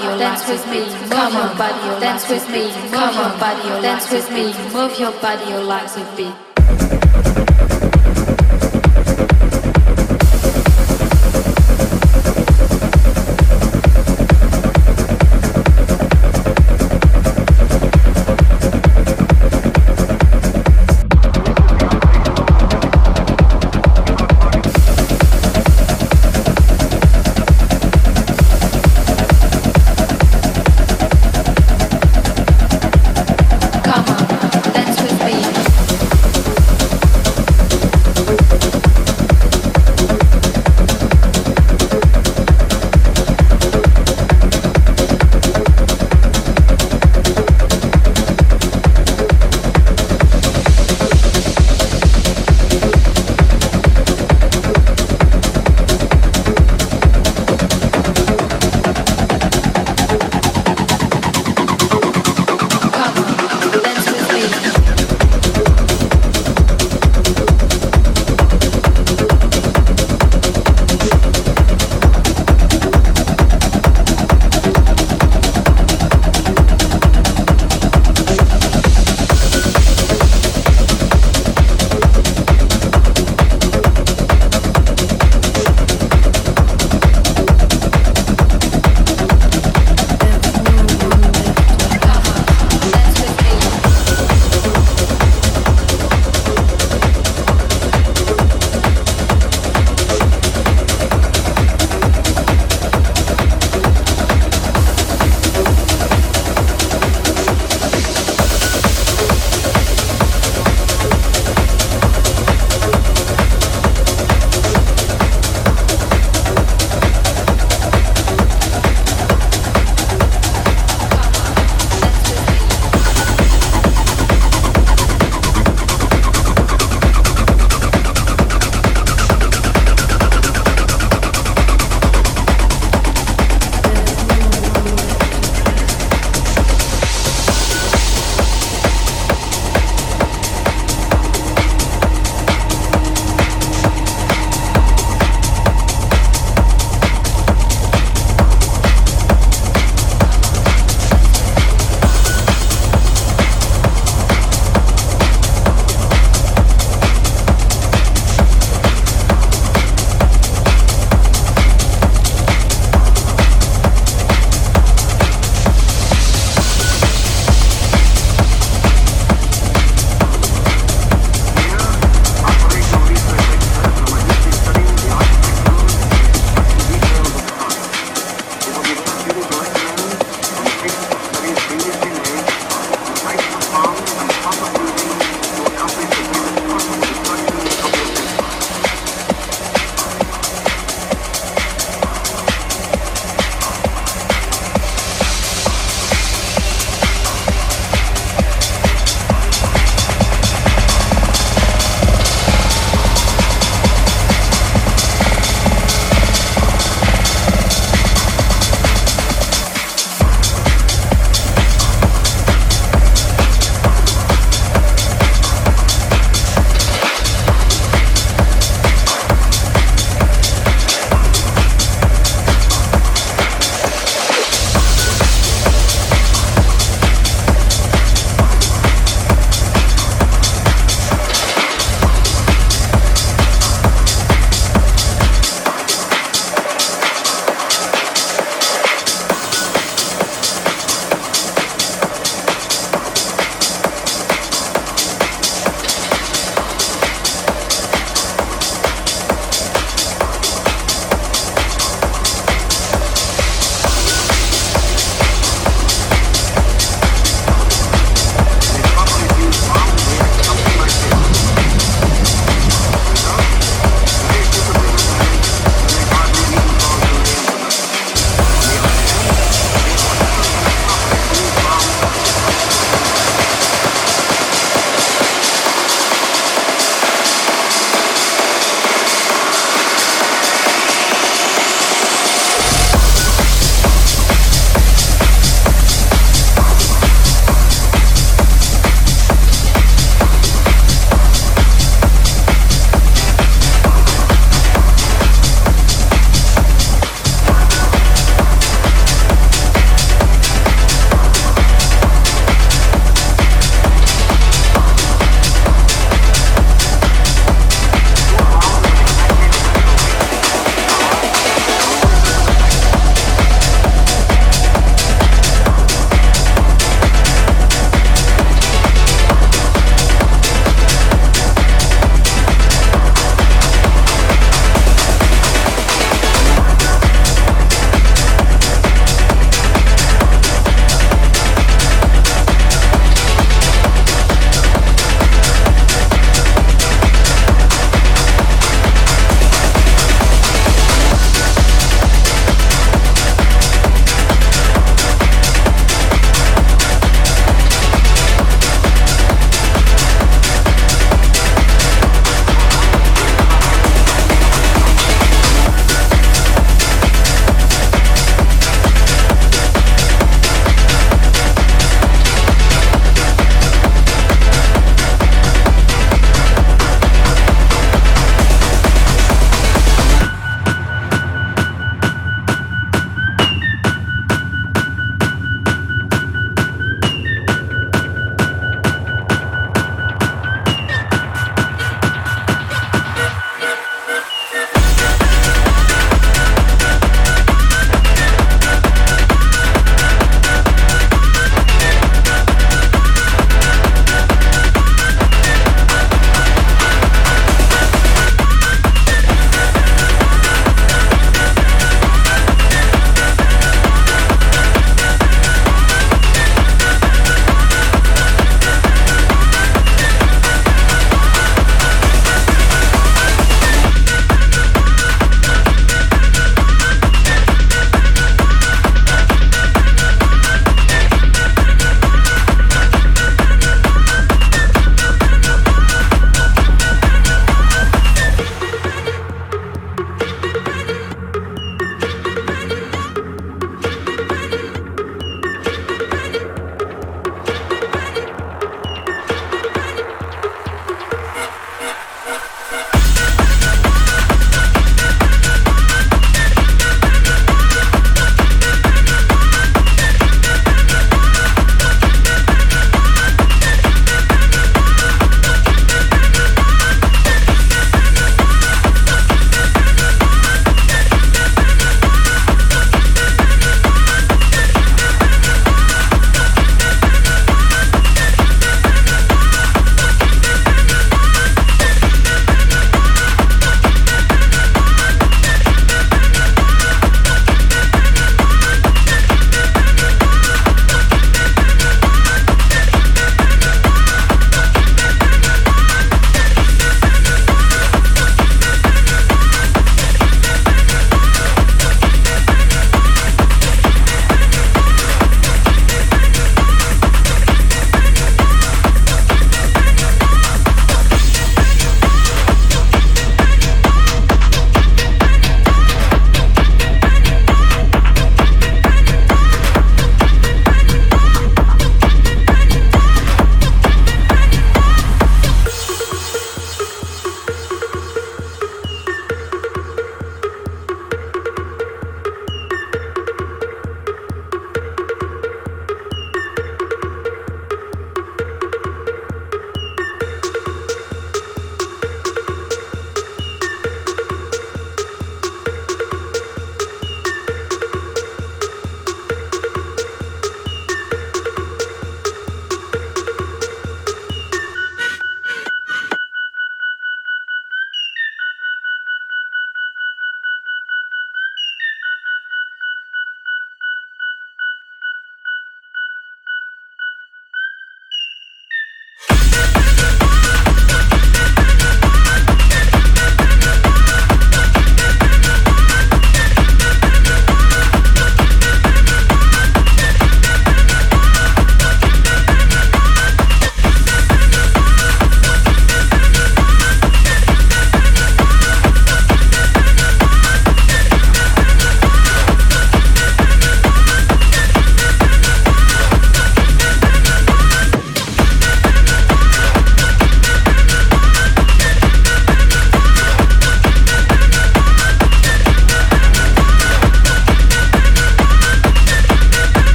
body, dance with me, move your body, dance with me, move your body, dance with me, move your body, your legs with beat.